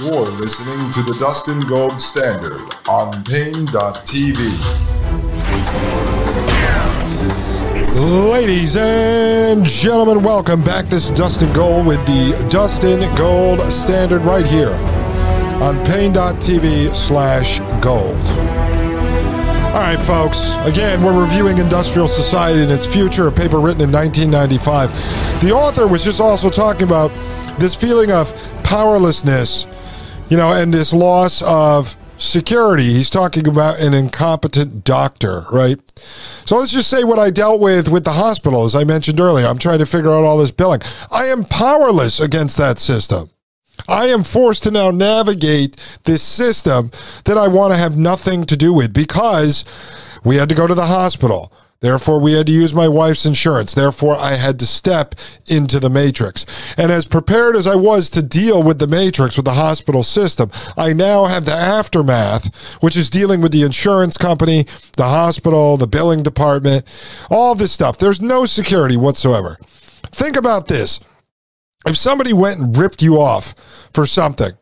You're listening to the Dustin Gold Standard on Paine.tv. Ladies and gentlemen, welcome back. This is Dustin Gold with the Dustin Gold Standard right here on Paine.tv slash gold. All right, folks. Again, we're reviewing Industrial Society and its future, a paper written in 1995. The author was just also talking about this feeling of powerlessness, you know, and this loss of security. He's talking about an incompetent doctor, right? So let's just say what I dealt with with the hospital, as I mentioned earlier. I'm trying to figure out all this billing. I am powerless against that system. I am forced to now navigate this system that I want to have nothing to do with because we had to go to the hospital. Therefore, we had to use my wife's insurance. Therefore, I had to step into the matrix. And as prepared as I was to deal with the matrix, with the hospital system, I now have the aftermath, which is dealing with the insurance company, the hospital, the billing department, all this stuff. There's no security whatsoever. Think about this. If somebody went and ripped you off for something,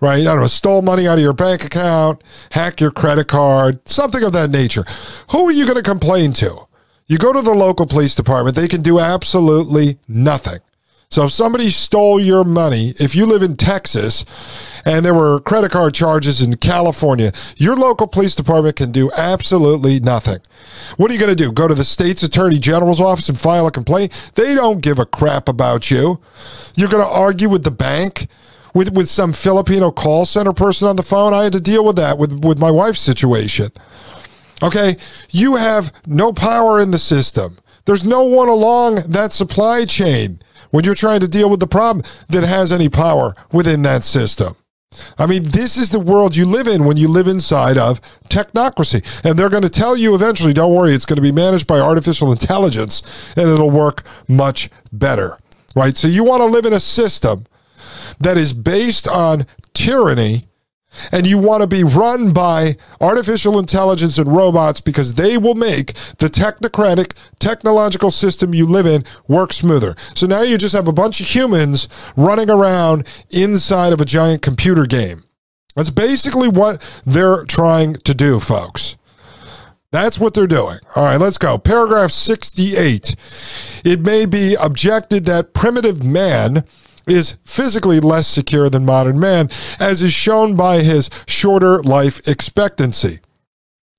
right? I don't know, stole money out of your bank account, hack your credit card, something of that nature. Who are you going to complain to? You go to the local police department, they can do absolutely nothing. So if somebody stole your money, if you live in Texas and there were credit card charges in California, your local police department can do absolutely nothing. What are you going to do? Go to the state's attorney general's office and file a complaint? They don't give a crap about you. You're going to argue with the bank? With with some Filipino call center person on the phone. I had to deal with that with with my wife's situation. Okay, you have no power in the system. There's no one along that supply chain when you're trying to deal with the problem that has any power within that system. I mean, this is the world you live in when you live inside of technocracy. And they're going to tell you eventually, don't worry, it's going to be managed by artificial intelligence and it'll work much better. Right? So you want to live in a system that is based on tyranny and you want to be run by artificial intelligence and robots because they will make the technocratic technological system you live in work smoother. So now you just have a bunch of humans running around inside of a giant computer game. That's basically what they're trying to do, folks. That's what they're doing. All right, let's go. Paragraph 68. It may be objected that primitive man is physically less secure than modern man, as is shown by his shorter life expectancy.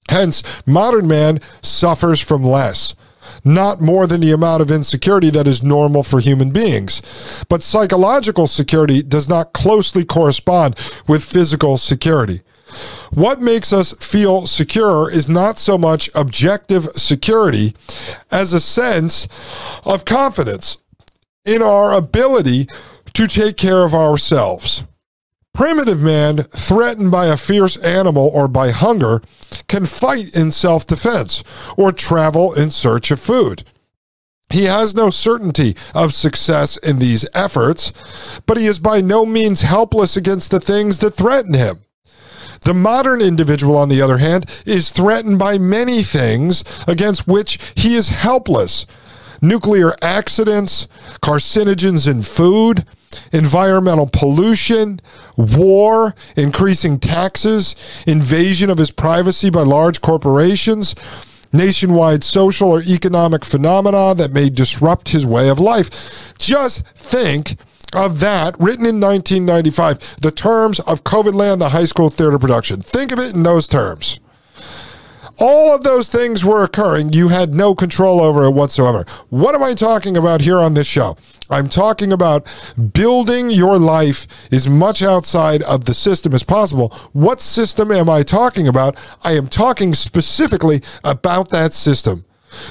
Hence, modern man suffers from less not more than the amount of insecurity that is normal for human beings. But psychological security does not closely correspond with physical security. What makes us feel secure is not so much objective security as a sense of confidence in our ability to take care of ourselves. Primitive man, threatened by a fierce animal or by hunger, can fight in self defense or travel in search of food. He has no certainty of success in these efforts, but he is by no means helpless against the things that threaten him. The modern individual, on the other hand, is threatened by many things against which he is helpless nuclear accidents, carcinogens in food, environmental pollution, war, increasing taxes, invasion of his privacy by large corporations, nationwide social or economic phenomena that may disrupt his way of life. Just think of that written in 1995, the terms of COVID land, the high school theater production. Think of it in those terms. All of those things were occurring. You had no control over it whatsoever. What am I talking about here on this show? I'm talking about building your life as much outside of the system as possible. What system am I talking about? I am talking specifically about that system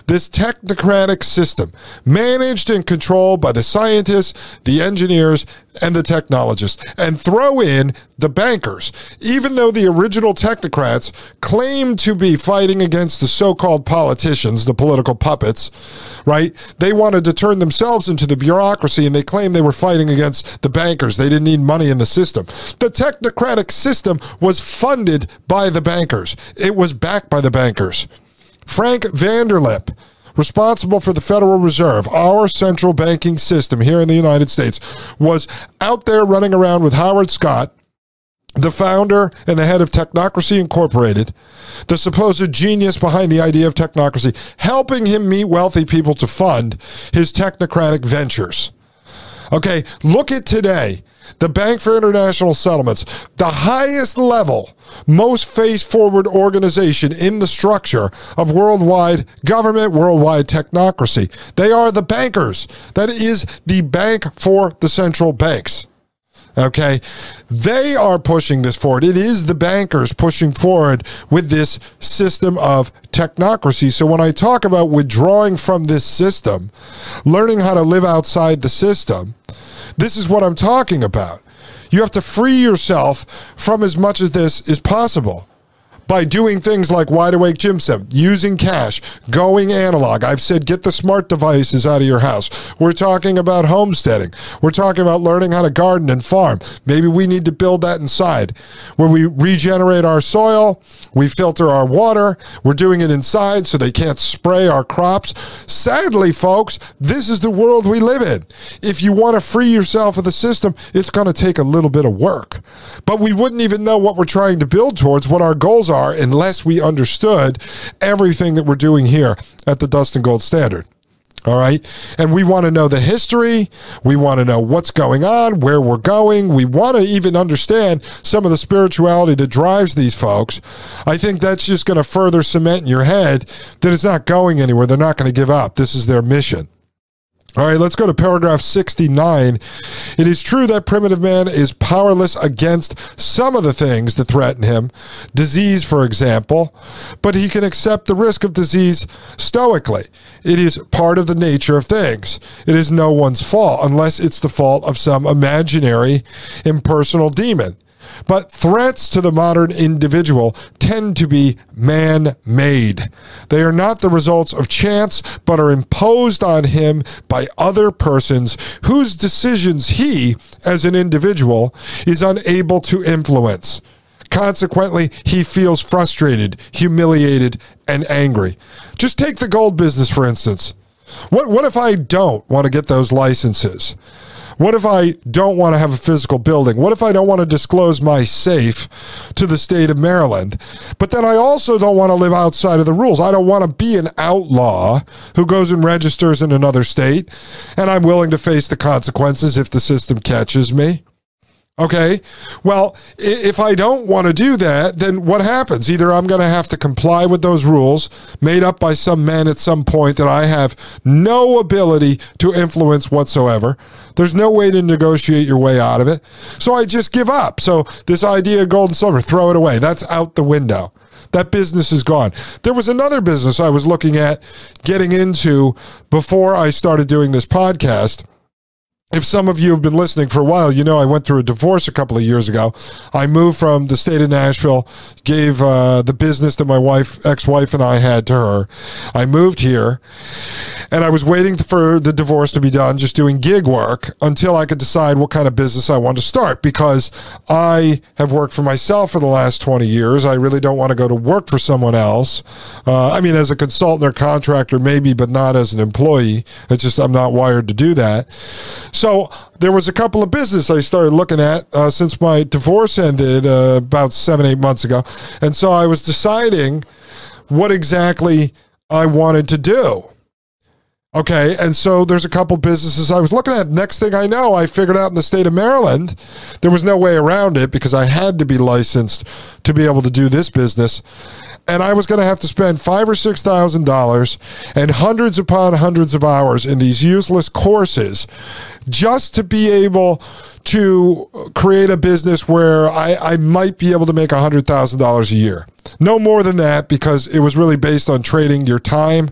this technocratic system managed and controlled by the scientists, the engineers, and the technologists, and throw in the bankers. Even though the original technocrats claimed to be fighting against the so called politicians, the political puppets, right? They wanted to turn themselves into the bureaucracy and they claimed they were fighting against the bankers. They didn't need money in the system. The technocratic system was funded by the bankers, it was backed by the bankers. Frank Vanderlip, responsible for the Federal Reserve, our central banking system here in the United States, was out there running around with Howard Scott, the founder and the head of Technocracy Incorporated, the supposed genius behind the idea of technocracy, helping him meet wealthy people to fund his technocratic ventures. Okay, look at today the Bank for International Settlements, the highest level, most face forward organization in the structure of worldwide government, worldwide technocracy. They are the bankers. That is the bank for the central banks. Okay. They are pushing this forward. It is the bankers pushing forward with this system of technocracy. So when I talk about withdrawing from this system, learning how to live outside the system, this is what I'm talking about. You have to free yourself from as much of this as possible by doing things like Wide Awake Jim said, using cash, going analog. I've said get the smart devices out of your house. We're talking about homesteading. We're talking about learning how to garden and farm. Maybe we need to build that inside where we regenerate our soil, we filter our water, we're doing it inside so they can't spray our crops. Sadly, folks, this is the world we live in. If you want to free yourself of the system, it's going to take a little bit of work. But we wouldn't even know what we're trying to build towards, what our goals are are unless we understood everything that we're doing here at the Dustin Gold Standard. All right. And we want to know the history. We want to know what's going on, where we're going. We want to even understand some of the spirituality that drives these folks. I think that's just going to further cement in your head that it's not going anywhere. They're not going to give up. This is their mission. All right, let's go to paragraph 69. It is true that primitive man is powerless against some of the things that threaten him, disease, for example, but he can accept the risk of disease stoically. It is part of the nature of things. It is no one's fault unless it's the fault of some imaginary, impersonal demon. But threats to the modern individual tend to be man made. They are not the results of chance, but are imposed on him by other persons whose decisions he, as an individual, is unable to influence. Consequently, he feels frustrated, humiliated, and angry. Just take the gold business, for instance. What, what if I don't want to get those licenses? What if I don't want to have a physical building? What if I don't want to disclose my safe to the state of Maryland? But then I also don't want to live outside of the rules. I don't want to be an outlaw who goes and registers in another state, and I'm willing to face the consequences if the system catches me. Okay. Well, if I don't want to do that, then what happens? Either I'm going to have to comply with those rules made up by some men at some point that I have no ability to influence whatsoever. There's no way to negotiate your way out of it. So I just give up. So this idea of gold and silver, throw it away. That's out the window. That business is gone. There was another business I was looking at getting into before I started doing this podcast if some of you have been listening for a while, you know I went through a divorce a couple of years ago. I moved from the state of Nashville, gave uh, the business that my wife, ex-wife, and I had to her. I moved here, and I was waiting for the divorce to be done, just doing gig work until I could decide what kind of business I wanted to start. Because I have worked for myself for the last twenty years, I really don't want to go to work for someone else. Uh, I mean, as a consultant or contractor, maybe, but not as an employee. It's just I'm not wired to do that. So there was a couple of business I started looking at uh, since my divorce ended uh, about seven, eight months ago. And so I was deciding what exactly I wanted to do. Okay, and so there's a couple businesses I was looking at. Next thing I know, I figured out in the state of Maryland, there was no way around it because I had to be licensed to be able to do this business and I was going to have to spend five or six thousand dollars and hundreds upon hundreds of hours in these useless courses just to be able to create a business where I, I might be able to make $100,000 a year. No more than that because it was really based on trading your time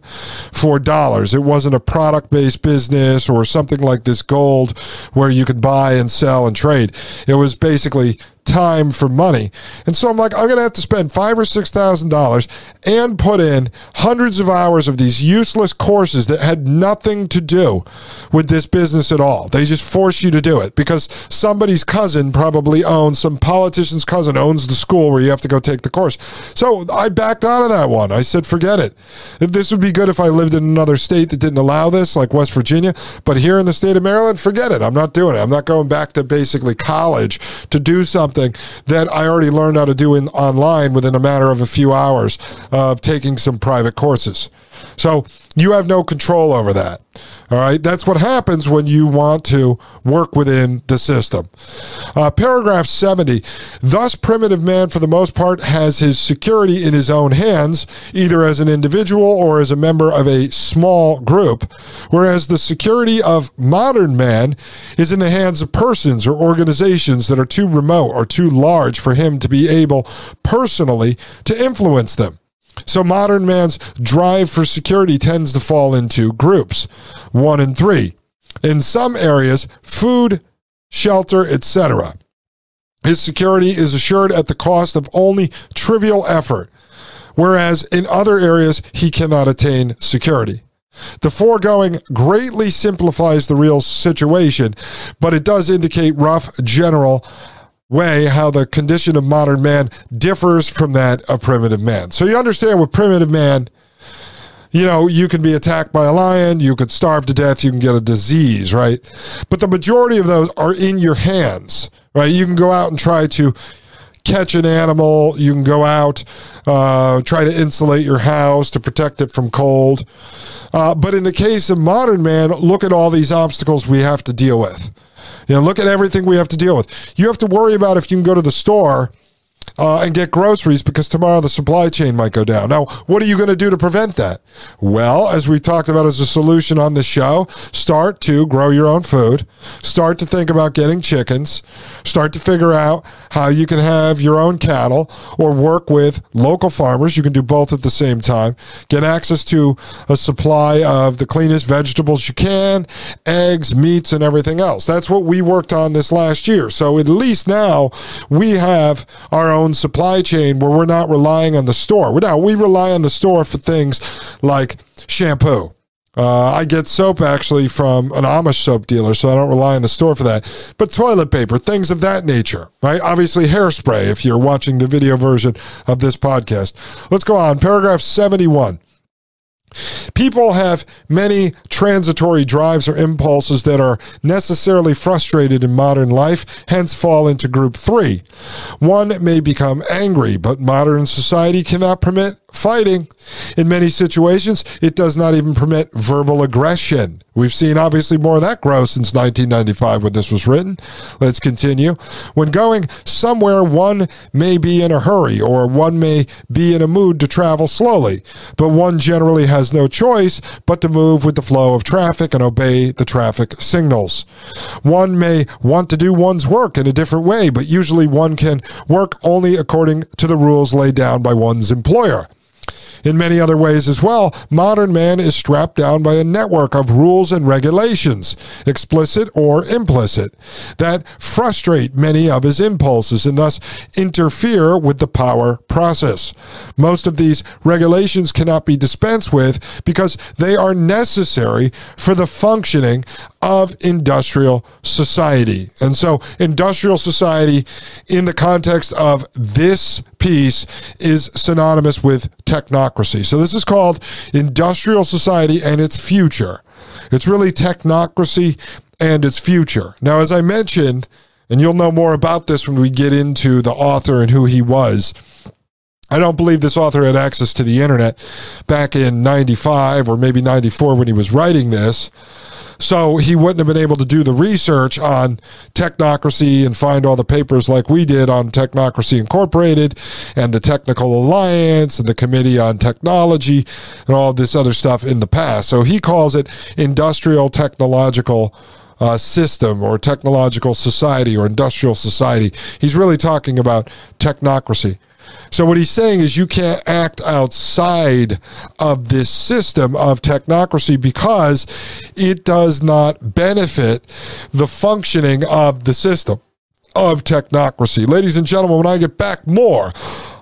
for dollars. It wasn't a product based business or something like this gold where you could buy and sell and trade. It was basically time for money. And so I'm like, I'm to have to spend five or six thousand dollars and put in hundreds of hours of these useless courses that had nothing to do with this business at all. They just force you to do it because somebody's cousin probably owns some politician's cousin owns the school where you have to go take the course. So I backed out of that one. I said, forget it. This would be good if I lived in another state that didn't allow this, like West Virginia. But here in the state of Maryland, forget it. I'm not doing it. I'm not going back to basically college to do something that I already learned how to do in online within a matter of a few hours of taking some private courses. So you have no control over that. All right. That's what happens when you want to work within the system. Uh, paragraph 70. Thus, primitive man, for the most part, has his security in his own hands, either as an individual or as a member of a small group, whereas the security of modern man is in the hands of persons or organizations that are too remote or too large for him to be able personally to influence them. So modern man's drive for security tends to fall into groups, one and three. In some areas, food, shelter, etc. His security is assured at the cost of only trivial effort, whereas in other areas he cannot attain security. The foregoing greatly simplifies the real situation, but it does indicate rough general way how the condition of modern man differs from that of primitive man. So you understand with primitive man, you know, you can be attacked by a lion, you could starve to death, you can get a disease, right? But the majority of those are in your hands, right? You can go out and try to catch an animal, you can go out, uh, try to insulate your house to protect it from cold. Uh, but in the case of modern man, look at all these obstacles we have to deal with. You know, look at everything we have to deal with. You have to worry about if you can go to the store uh, and get groceries because tomorrow the supply chain might go down. Now, what are you going to do to prevent that? Well, as we talked about as a solution on the show, start to grow your own food, start to think about getting chickens, start to figure out how you can have your own cattle or work with local farmers. You can do both at the same time. Get access to a supply of the cleanest vegetables you can, eggs, meats, and everything else. That's what we worked on this last year. So at least now we have our own supply chain where we're not relying on the store. We're Now, we rely on the store for things like shampoo. Uh, I get soap actually from an Amish soap dealer, so I don't rely on the store for that. But toilet paper, things of that nature, right? Obviously, hairspray if you're watching the video version of this podcast. Let's go on. Paragraph 71. People have many transitory drives or impulses that are necessarily frustrated in modern life, hence fall into group three. One may become angry, but modern society cannot permit fighting. In many situations, it does not even permit verbal aggression. We've seen obviously more of that grow since 1995 when this was written. Let's continue. When going somewhere, one may be in a hurry or one may be in a mood to travel slowly, but one generally has no choice but to move with the flow of traffic and obey the traffic signals. One may want to do one's work in a different way, but usually one can work only according to the rules laid down by one's employer. In many other ways as well, modern man is strapped down by a network of rules and regulations, explicit or implicit, that frustrate many of his impulses and thus interfere with the power process. Most of these regulations cannot be dispensed with because they are necessary for the functioning of industrial society. And so, industrial society, in the context of this piece, is synonymous with technocracy. So, this is called industrial society and its future. It's really technocracy and its future. Now, as I mentioned, and you'll know more about this when we get into the author and who he was. I don't believe this author had access to the internet back in 95 or maybe 94 when he was writing this. So he wouldn't have been able to do the research on technocracy and find all the papers like we did on Technocracy Incorporated and the Technical Alliance and the Committee on Technology and all this other stuff in the past. So he calls it industrial technological uh, system or technological society or industrial society. He's really talking about technocracy. So, what he's saying is you can't act outside of this system of technocracy because it does not benefit the functioning of the system of technocracy. Ladies and gentlemen, when I get back, more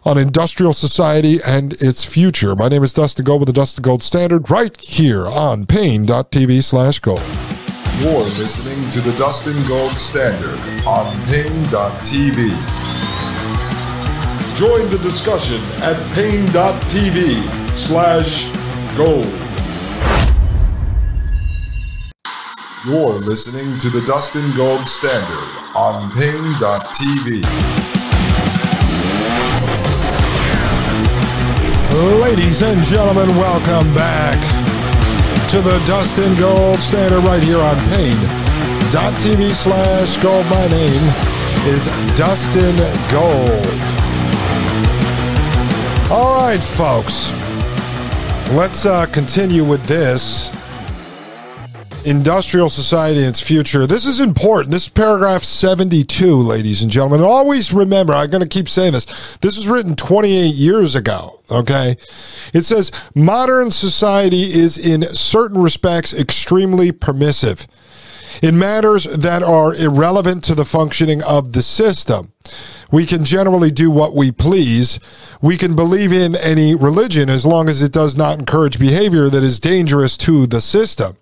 on industrial society and its future. My name is Dustin Gold with the Dustin Gold Standard right here on Paine.tv slash gold. You're listening to the Dustin Gold Standard on Paine.tv. Join the discussion at Paine.tv slash gold. You're listening to the Dustin Gold Standard on Paine.tv. Ladies and gentlemen, welcome back to the Dustin Gold Standard right here on Paine.tv slash gold. My name is Dustin Gold. Right, folks. Let's uh, continue with this industrial society and its future. This is important. This is paragraph 72, ladies and gentlemen. And always remember, I'm going to keep saying this. This was written 28 years ago, okay? It says modern society is in certain respects extremely permissive in matters that are irrelevant to the functioning of the system. We can generally do what we please. We can believe in any religion as long as it does not encourage behavior that is dangerous to the system.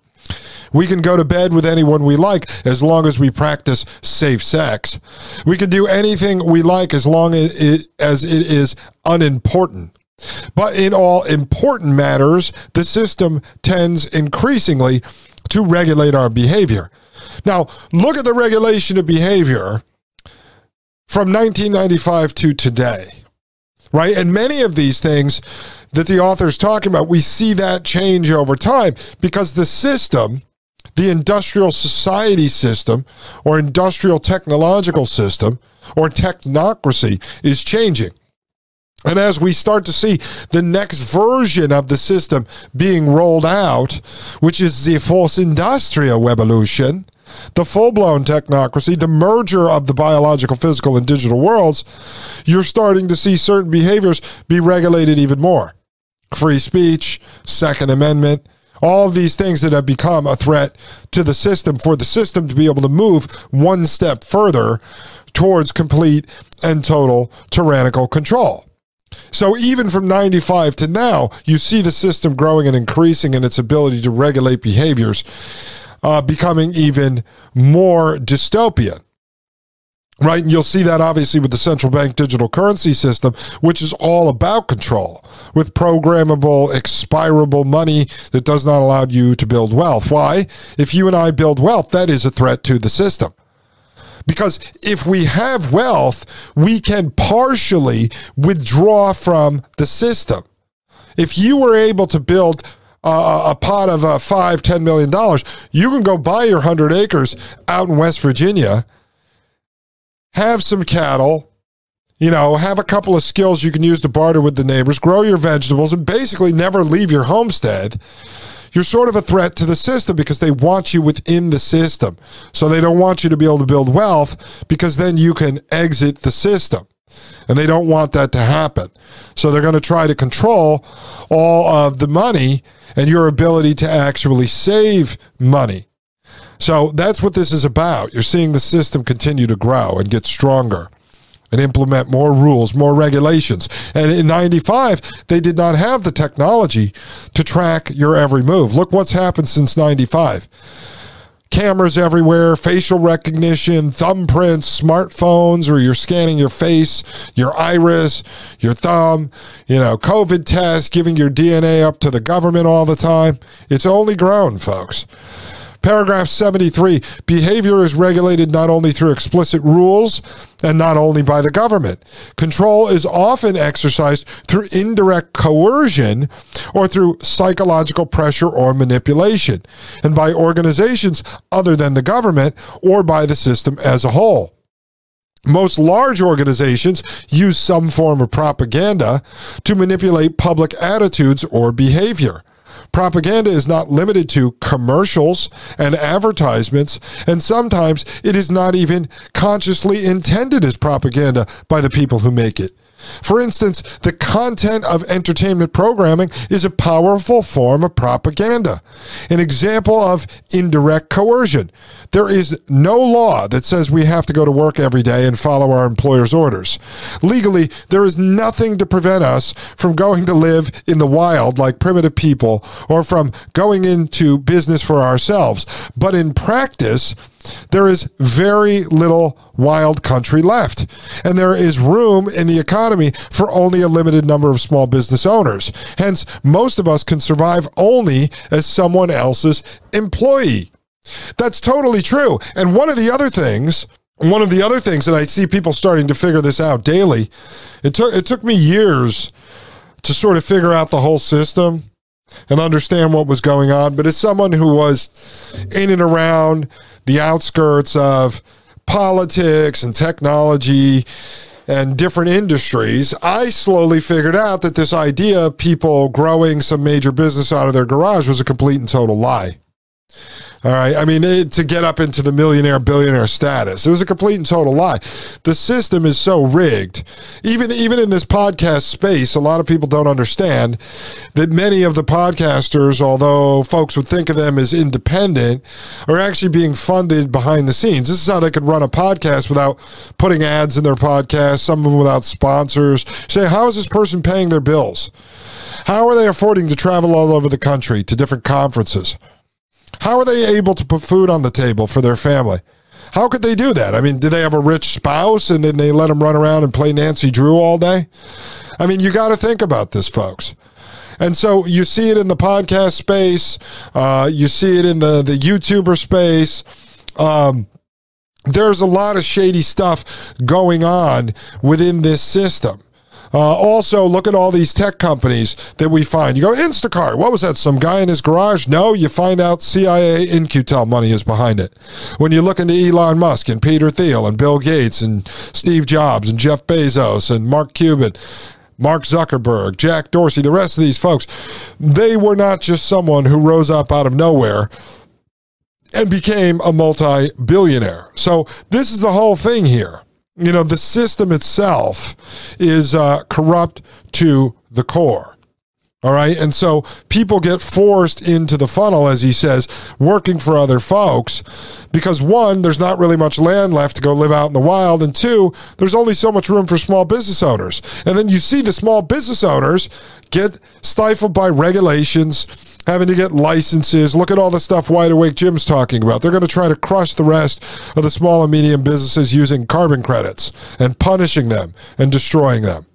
We can go to bed with anyone we like as long as we practice safe sex. We can do anything we like as long as it, as it is unimportant. But in all important matters, the system tends increasingly to regulate our behavior. Now, look at the regulation of behavior from 1995 to today, right? And many of these things that the author is talking about, we see that change over time because the system the industrial society system or industrial technological system or technocracy is changing. And as we start to see the next version of the system being rolled out, which is the fourth industrial revolution, the full blown technocracy, the merger of the biological, physical, and digital worlds, you're starting to see certain behaviors be regulated even more. Free speech, Second Amendment, all these things that have become a threat to the system for the system to be able to move one step further towards complete and total tyrannical control. So even from 95 to now, you see the system growing and increasing in its ability to regulate behaviors, uh, becoming even more dystopian right? And you'll see that obviously with the central bank digital currency system, which is all about control with programmable, expirable money that does not allow you to build wealth. Why? If you and I build wealth, that is a threat to the system. Because if we have wealth, we can partially withdraw from the system. If you were able to build uh, a pot of uh, five, ten million dollars, you can go buy your hundred acres out in West Virginia have some cattle, you know, have a couple of skills you can use to barter with the neighbors, grow your vegetables, and basically never leave your homestead, you're sort of a threat to the system because they want you within the system. So they don't want you to be able to build wealth because then you can exit the system. And they don't want that to happen. So they're going to try to control all of the money and your ability to actually save money. So that's what this is about. You're seeing the system continue to grow and get stronger and implement more rules, more regulations. And in 95, they did not have the technology to track your every move. Look what's happened since 95. Cameras everywhere, facial recognition, thumbprints, smartphones, or you're scanning your face, your iris, your thumb, you know, COVID tests, giving your DNA up to the government all the time. It's only grown, folks. Paragraph 73 behavior is regulated not only through explicit rules and not only by the government. Control is often exercised through indirect coercion or through psychological pressure or manipulation, and by organizations other than the government or by the system as a whole. Most large organizations use some form of propaganda to manipulate public attitudes or behavior. Propaganda is not limited to commercials and advertisements, and sometimes it is not even consciously intended as propaganda by the people who make it. For instance, the content of entertainment programming is a powerful form of propaganda, an example of indirect coercion. There is no law that says we have to go to work every day and follow our employer's orders. Legally, there is nothing to prevent us from going to live in the wild like primitive people or from going into business for ourselves. But in practice, there is very little wild country left. And there is room in the economy for only a limited number of small business owners. Hence, most of us can survive only as someone else's employee. That's totally true. And one of the other things, one of the other things that I see people starting to figure this out daily, it took it took me years to sort of figure out the whole system and understand what was going on. But as someone who was in and around the outskirts of politics and technology and different industries, I slowly figured out that this idea of people growing some major business out of their garage was a complete and total lie. All right. I mean, it, to get up into the millionaire, billionaire status, it was a complete and total lie. The system is so rigged. Even, even in this podcast space, a lot of people don't understand that many of the podcasters, although folks would think of them as independent, are actually being funded behind the scenes. This is how they could run a podcast without putting ads in their podcast, some of them without sponsors. Say, how is this person paying their bills? How are they affording to travel all over the country to different conferences? How are they able to put food on the table for their family? How could they do that? I mean, do they have a rich spouse and then they let them run around and play Nancy Drew all day? I mean, you got to think about this, folks. And so you see it in the podcast space, uh, you see it in the, the YouTuber space. Um, there's a lot of shady stuff going on within this system. Uh, also, look at all these tech companies that we find. You go, Instacart, what was that? Some guy in his garage? No, you find out CIA In-Q-Tel money is behind it. When you look into Elon Musk and Peter Thiel and Bill Gates and Steve Jobs and Jeff Bezos and Mark Cuban, Mark Zuckerberg, Jack Dorsey, the rest of these folks, they were not just someone who rose up out of nowhere and became a multi billionaire. So, this is the whole thing here you know, the system itself is uh, corrupt to the core. All right. And so people get forced into the funnel, as he says, working for other folks because one, there's not really much land left to go live out in the wild. And two, there's only so much room for small business owners. And then you see the small business owners get stifled by regulations having to get licenses. Look at all the stuff Wide Awake Jim's talking about. They're going to try to crush the rest of the small and medium businesses using carbon credits and punishing them and destroying them.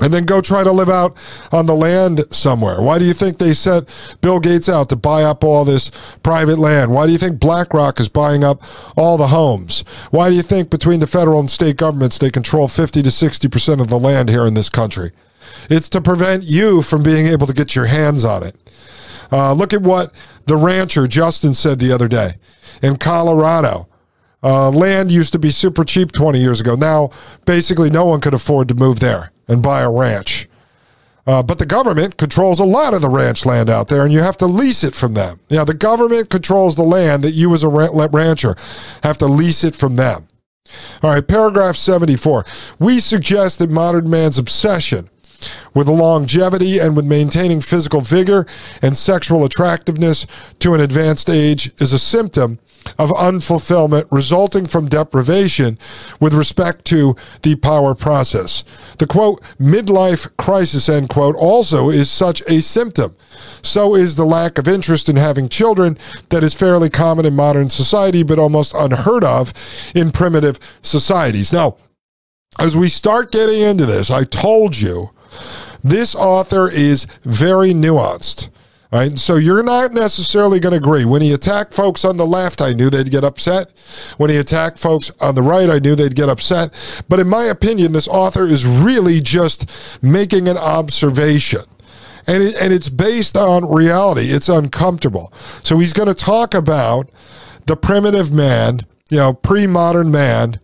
And then go try to live out on the land somewhere. Why do you think they sent Bill Gates out to buy up all this private land? Why do you think BlackRock is buying up all the homes? Why do you think between the federal and state governments they control 50 to 60% of the land here in this country? It's to prevent you from being able to get your hands on it. Uh, look at what the rancher Justin said the other day in Colorado. Uh, land used to be super cheap 20 years ago. Now, basically, no one could afford to move there and buy a ranch. Uh, but the government controls a lot of the ranch land out there, and you have to lease it from them. Yeah, the government controls the land that you, as a rancher, have to lease it from them. All right, paragraph 74. We suggest that modern man's obsession with longevity and with maintaining physical vigor and sexual attractiveness to an advanced age is a symptom of unfulfillment resulting from deprivation with respect to the power process. The quote, midlife crisis, end quote, also is such a symptom. So is the lack of interest in having children that is fairly common in modern society, but almost unheard of in primitive societies. Now, as we start getting into this, I told you this author is very nuanced. Right? So you're not necessarily going to agree. When he attacked folks on the left, I knew they'd get upset. When he attacked folks on the right, I knew they'd get upset. But in my opinion, this author is really just making an observation. And, it, and it's based on reality. It's uncomfortable. So he's going to talk about the primitive man, you know, pre modern man,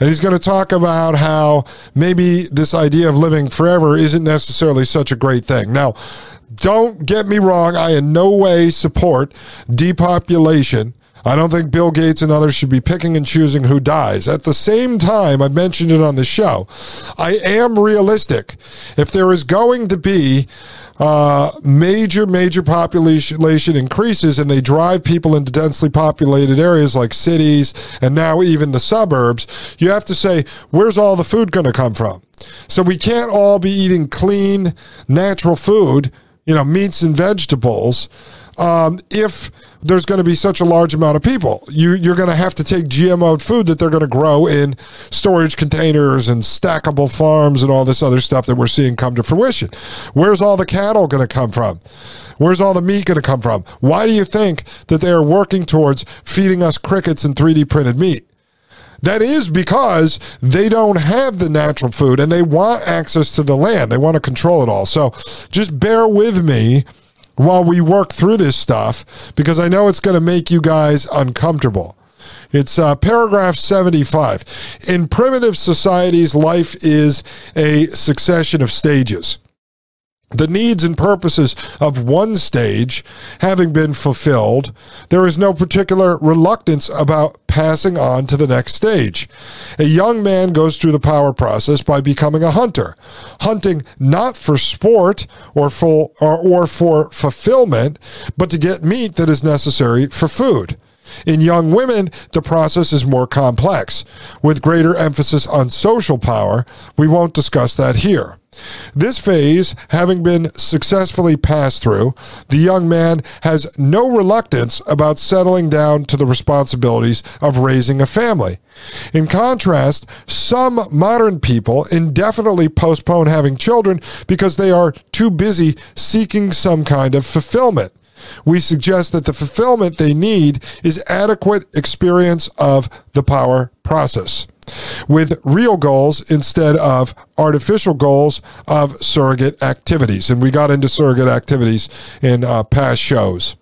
and he's going to talk about how maybe this idea of living forever isn't necessarily such a great thing. Now, don't get me wrong. I in no way support depopulation. I don't think Bill Gates and others should be picking and choosing who dies. At the same time, I mentioned it on the show. I am realistic. If there is going to be uh, major, major population increases and they drive people into densely populated areas like cities and now even the suburbs, you have to say, where's all the food going to come from? So we can't all be eating clean, natural food, you know, meats and vegetables um, if there's going to be such a large amount of people. You, you're going to have to take GMO food that they're going to grow in storage containers and stackable farms and all this other stuff that we're seeing come to fruition. Where's all the cattle going to come from? Where's all the meat going to come from? Why do you think that they are working towards feeding us crickets and 3D printed meat? That is because they don't have the natural food and they want access to the land. They want to control it all. So just bear with me while we work through this stuff because I know it's going to make you guys uncomfortable. It's uh, paragraph 75. In primitive societies, life is a succession of stages the needs and purposes of one stage having been fulfilled, there is no particular reluctance about passing on to the next stage. A young man goes through the power process by becoming a hunter, hunting not for sport or for, or, or for fulfillment, but to get meat that is necessary for food. In young women, the process is more complex, with greater emphasis on social power. We won't discuss that here. This phase having been successfully passed through, the young man has no reluctance about settling down to the responsibilities of raising a family. In contrast, some modern people indefinitely postpone having children because they are too busy seeking some kind of fulfillment. We suggest that the fulfillment they need is adequate experience of the power process with real goals instead of artificial goals of surrogate activities. And we got into surrogate activities in uh, past shows.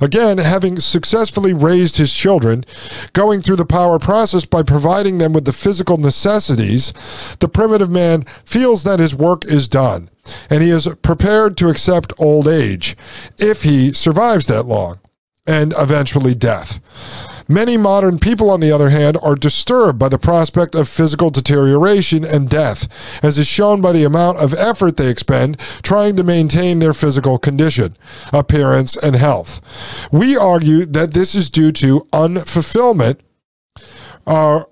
Again, having successfully raised his children, going through the power process by providing them with the physical necessities, the primitive man feels that his work is done and he is prepared to accept old age if he survives that long and eventually death. Many modern people, on the other hand, are disturbed by the prospect of physical deterioration and death, as is shown by the amount of effort they expend trying to maintain their physical condition, appearance, and health. We argue that this is due to unfulfillment. Uh,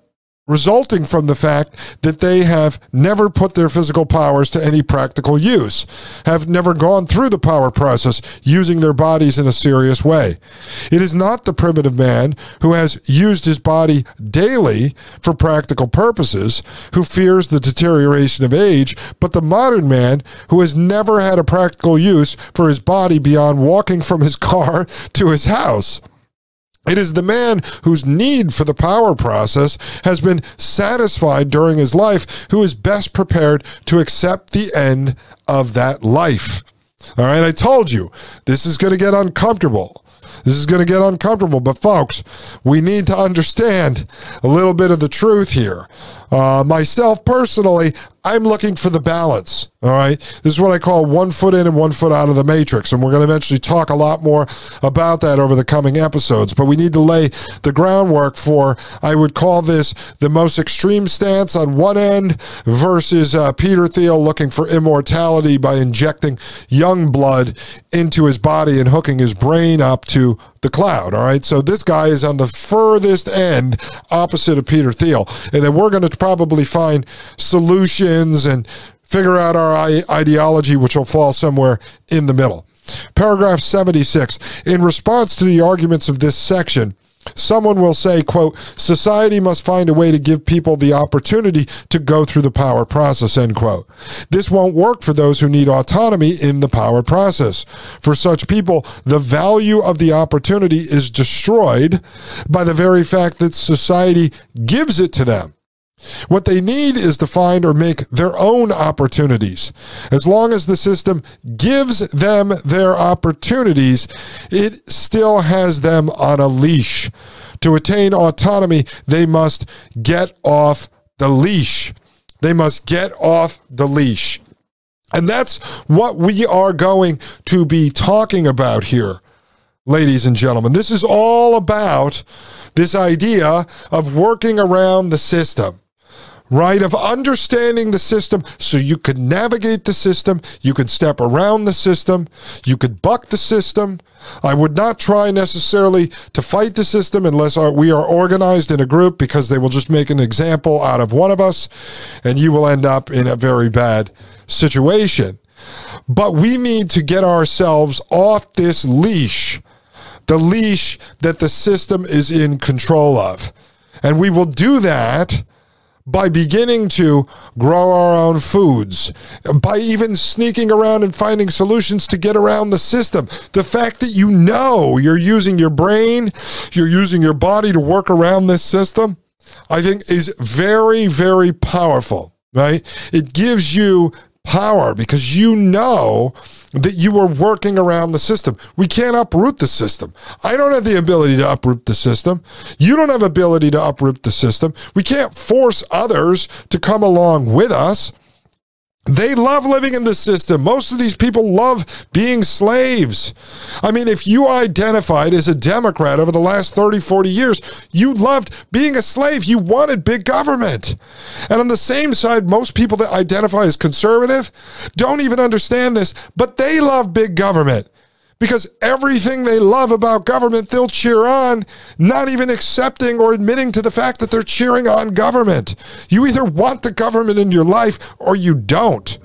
resulting from the fact that they have never put their physical powers to any practical use, have never gone through the power process using their bodies in a serious way. It is not the primitive man who has used his body daily for practical purposes who fears the deterioration of age, but the modern man who has never had a practical use for his body beyond walking from his car to his house. It is the man whose need for the power process has been satisfied during his life who is best prepared to accept the end of that life. All right, I told you this is going to get uncomfortable. This is going to get uncomfortable, but folks, we need to understand a little bit of the truth here. Uh, myself personally, I'm looking for the balance. All right. This is what I call one foot in and one foot out of the matrix. And we're going to eventually talk a lot more about that over the coming episodes. But we need to lay the groundwork for, I would call this the most extreme stance on one end versus uh, Peter Thiel looking for immortality by injecting young blood into his body and hooking his brain up to the cloud. All right. So this guy is on the furthest end opposite of Peter Thiel. And then we're going to probably find solutions and figure out our ideology, which will fall somewhere in the middle. Paragraph 76. In response to the arguments of this section, Someone will say, quote, society must find a way to give people the opportunity to go through the power process, end quote. This won't work for those who need autonomy in the power process. For such people, the value of the opportunity is destroyed by the very fact that society gives it to them. What they need is to find or make their own opportunities. As long as the system gives them their opportunities, it still has them on a leash. To attain autonomy, they must get off the leash. They must get off the leash. And that's what we are going to be talking about here, ladies and gentlemen. This is all about this idea of working around the system right? Of understanding the system so you could navigate the system, you could step around the system, you could buck the system. I would not try necessarily to fight the system unless we are organized in a group because they will just make an example out of one of us and you will end up in a very bad situation. But we need to get ourselves off this leash, the leash that the system is in control of. And we will do that by beginning to grow our own foods, by even sneaking around and finding solutions to get around the system. The fact that you know you're using your brain, you're using your body to work around this system, I think is very, very powerful, right? It gives you power because you know that you are working around the system. We can't uproot the system. I don't have the ability to uproot the system. You don't have ability to uproot the system. We can't force others to come along with us. They love living in the system. Most of these people love being slaves. I mean, if you identified as a Democrat over the last 30, 40 years, you loved being a slave. You wanted big government. And on the same side, most people that identify as conservative don't even understand this, but they love big government because everything they love about government, they'll cheer on, not even accepting or admitting to the fact that they're cheering on government. You either want the government in your life or you don't.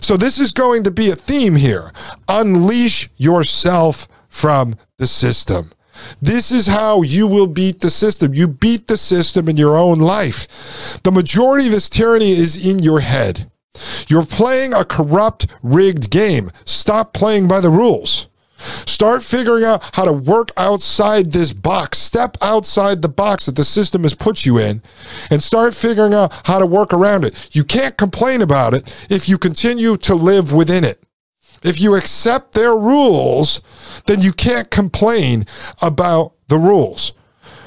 So, this is going to be a theme here. Unleash yourself from the system. This is how you will beat the system. You beat the system in your own life. The majority of this tyranny is in your head. You're playing a corrupt, rigged game. Stop playing by the rules. Start figuring out how to work outside this box. Step outside the box that the system has put you in and start figuring out how to work around it. You can't complain about it if you continue to live within it. If you accept their rules, then you can't complain about the rules.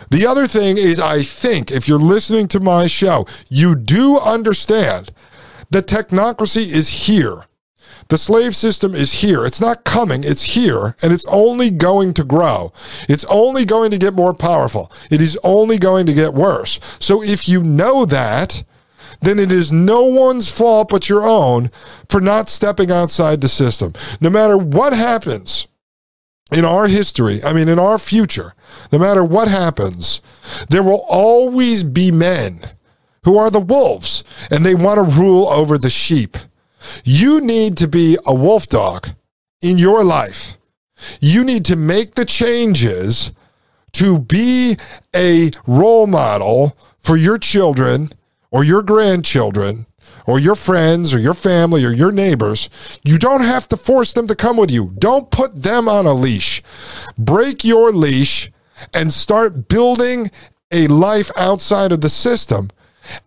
The other thing is, I think if you're listening to my show, you do understand that technocracy is here. The slave system is here. It's not coming, it's here, and it's only going to grow. It's only going to get more powerful. It is only going to get worse. So if you know that, then it is no one's fault but your own for not stepping outside the system. No matter what happens in our history, I mean, in our future, no matter what happens, there will always be men who are the wolves and they want to rule over the sheep. You need to be a wolf dog in your life. You need to make the changes to be a role model for your children or your grandchildren or your friends or your family or your neighbors. You don't have to force them to come with you. Don't put them on a leash. Break your leash and start building a life outside of the system.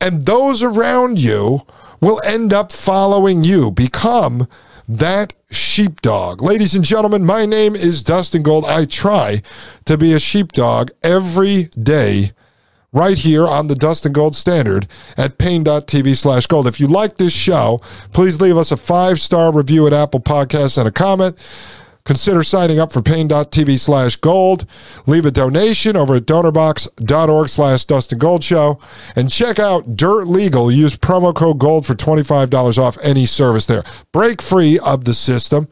And those around you will end up following you. Become that sheepdog. Ladies and gentlemen, my name is Dustin Gold. I try to be a sheepdog every day right here on the Dustin Gold Standard at Paine.tv slash gold. If you like this show, please leave us a five star review at Apple Podcasts and a comment. Consider signing up for Paine.tv slash gold. Leave a donation over at donorbox.org slash Dustin Gold Show. And check out Dirt Legal. Use promo code GOLD for $25 off any service there. Break free of the system.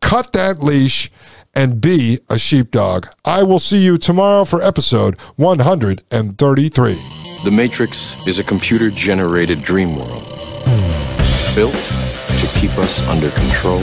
Cut that leash and be a sheepdog. I will see you tomorrow for episode 133. The Matrix is a computer generated dream world built to keep us under control